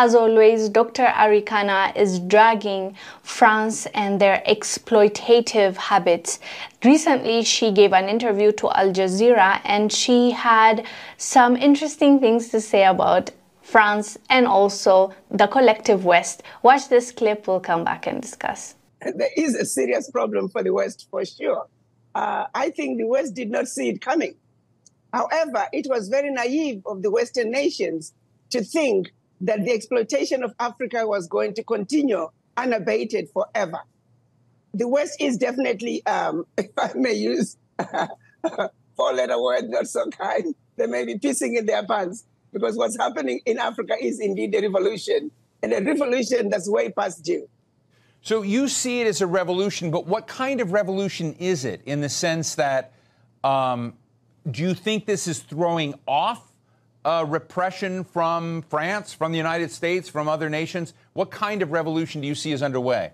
As always, Dr. Arikana is dragging France and their exploitative habits. Recently, she gave an interview to Al Jazeera and she had some interesting things to say about France and also the collective West. Watch this clip, we'll come back and discuss. There is a serious problem for the West for sure. Uh, I think the West did not see it coming. However, it was very naive of the Western nations to think that the exploitation of Africa was going to continue unabated forever. The West is definitely, um, if I may use four letter word, not so kind, they may be pissing in their pants because what's happening in Africa is indeed a revolution, and a revolution that's way past due. So you see it as a revolution, but what kind of revolution is it in the sense that um, do you think this is throwing off uh, repression from France, from the United States, from other nations? What kind of revolution do you see is underway?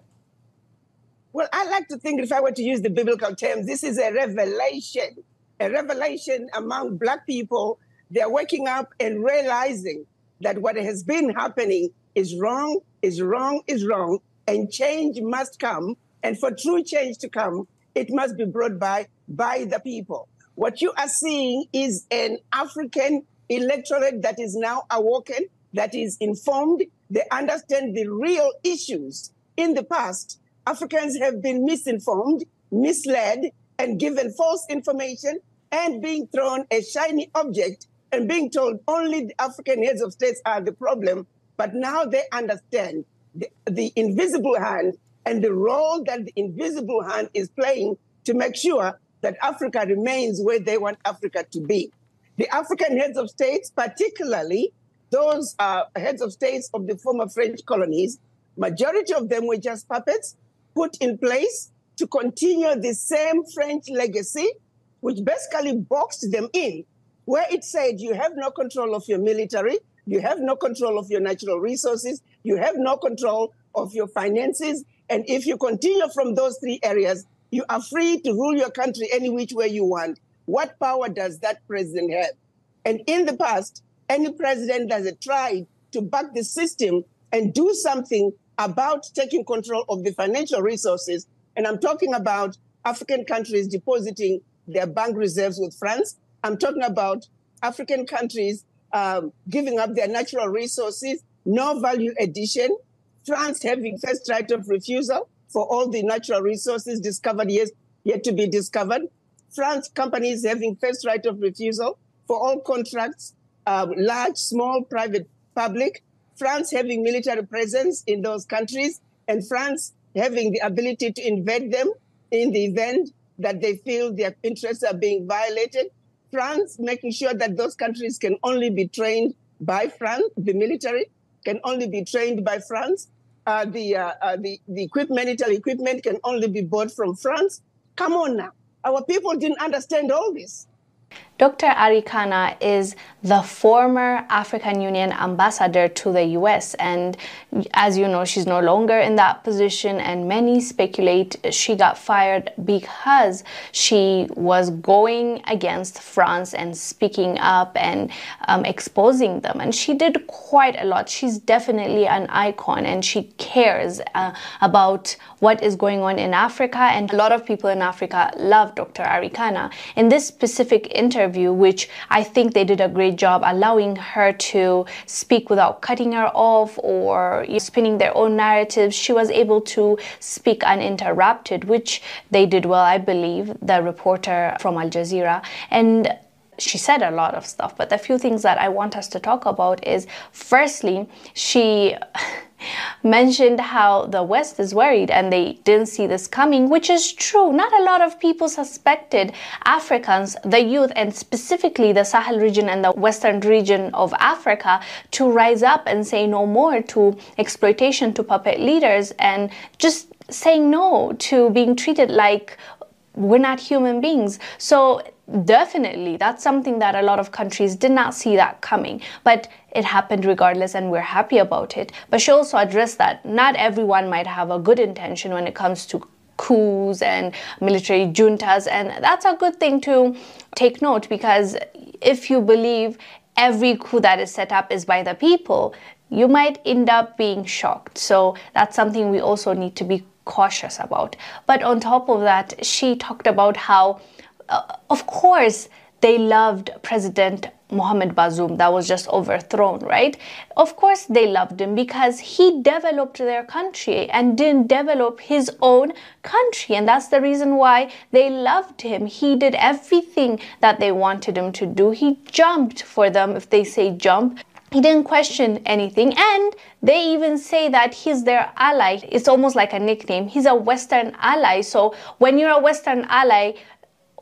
Well, I like to think if I were to use the biblical terms, this is a revelation, a revelation among Black people. They're waking up and realizing that what has been happening is wrong, is wrong, is wrong, and change must come. And for true change to come, it must be brought by by the people. What you are seeing is an African electorate that is now awoken, that is informed. They understand the real issues. In the past, Africans have been misinformed, misled, and given false information and being thrown a shiny object and being told only the African heads of states are the problem. But now they understand the, the invisible hand and the role that the invisible hand is playing to make sure that Africa remains where they want Africa to be. The African heads of states, particularly those uh, heads of states of the former French colonies, majority of them were just puppets put in place to continue the same French legacy, which basically boxed them in, where it said you have no control of your military, you have no control of your natural resources, you have no control of your finances, and if you continue from those three areas, you are free to rule your country any which way you want. What power does that president have? And in the past, any president that has tried to back the system and do something about taking control of the financial resources, and I'm talking about African countries depositing their bank reserves with France. I'm talking about African countries um, giving up their natural resources, no value addition, France having first right of refusal for all the natural resources discovered yet, yet to be discovered, France companies having first right of refusal for all contracts, um, large, small, private, public. France having military presence in those countries, and France having the ability to invade them in the event that they feel their interests are being violated. France making sure that those countries can only be trained by France, the military can only be trained by France. Uh, the, uh, uh, the, the equipment, military equipment can only be bought from France. Come on now. Our people didn't understand all this. Dr. Arikana is the former African Union ambassador to the US, and as you know, she's no longer in that position. And many speculate she got fired because she was going against France and speaking up and um, exposing them. And she did quite a lot. She's definitely an icon, and she cares uh, about what is going on in Africa. And a lot of people in Africa love Dr. Arikana. In this specific interview, which I think they did a great job allowing her to speak without cutting her off or spinning their own narratives. She was able to speak uninterrupted, which they did well, I believe, the reporter from Al Jazeera. And she said a lot of stuff, but the few things that I want us to talk about is firstly, she mentioned how the West is worried and they didn't see this coming, which is true. Not a lot of people suspected Africans, the youth, and specifically the Sahel region and the western region of Africa to rise up and say no more to exploitation, to puppet leaders, and just saying no to being treated like we're not human beings. So definitely that's something that a lot of countries did not see that coming but it happened regardless and we're happy about it but she also addressed that not everyone might have a good intention when it comes to coups and military juntas and that's a good thing to take note because if you believe every coup that is set up is by the people you might end up being shocked. So that's something we also need to be cautious about. But on top of that, she talked about how, uh, of course, they loved President Mohamed Bazoum that was just overthrown, right? Of course, they loved him because he developed their country and didn't develop his own country. And that's the reason why they loved him. He did everything that they wanted him to do. He jumped for them if they say jump. He didn't question anything, and they even say that he's their ally. It's almost like a nickname. He's a Western ally. So, when you're a Western ally,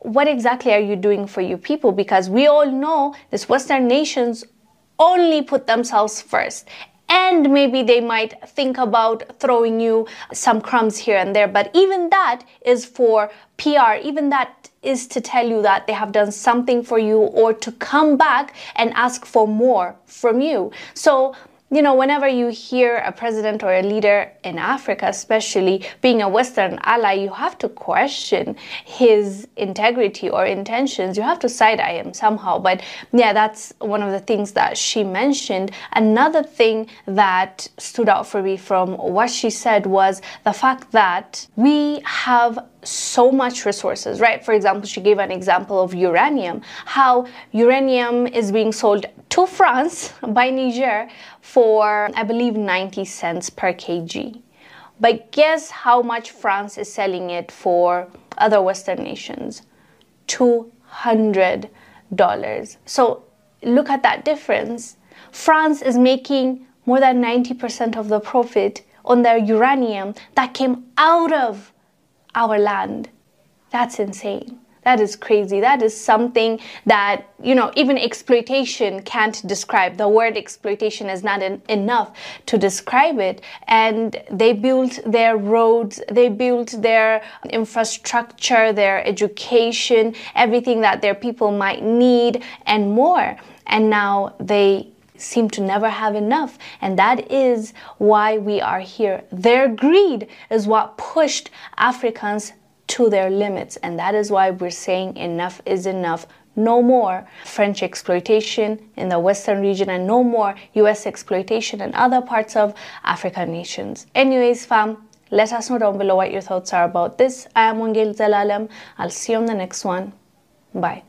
what exactly are you doing for your people? Because we all know these Western nations only put themselves first. And maybe they might think about throwing you some crumbs here and there, but even that is for PR, even that is to tell you that they have done something for you or to come back and ask for more from you. So you know, whenever you hear a president or a leader in Africa, especially being a Western ally, you have to question his integrity or intentions. You have to side eye him somehow. But yeah, that's one of the things that she mentioned. Another thing that stood out for me from what she said was the fact that we have so much resources, right? For example, she gave an example of uranium, how uranium is being sold to France by Niger for, I believe, 90 cents per kg. But guess how much France is selling it for other Western nations? $200. So look at that difference. France is making more than 90% of the profit on their uranium that came out of our land. That's insane. That is crazy. That is something that, you know, even exploitation can't describe. The word exploitation is not enough to describe it. And they built their roads, they built their infrastructure, their education, everything that their people might need, and more. And now they seem to never have enough. And that is why we are here. Their greed is what pushed Africans to their limits. And that is why we're saying enough is enough. No more French exploitation in the Western region and no more US exploitation in other parts of African nations. Anyways, fam, let us know down below what your thoughts are about this. I am Wongel Zelalem. I'll see you on the next one. Bye.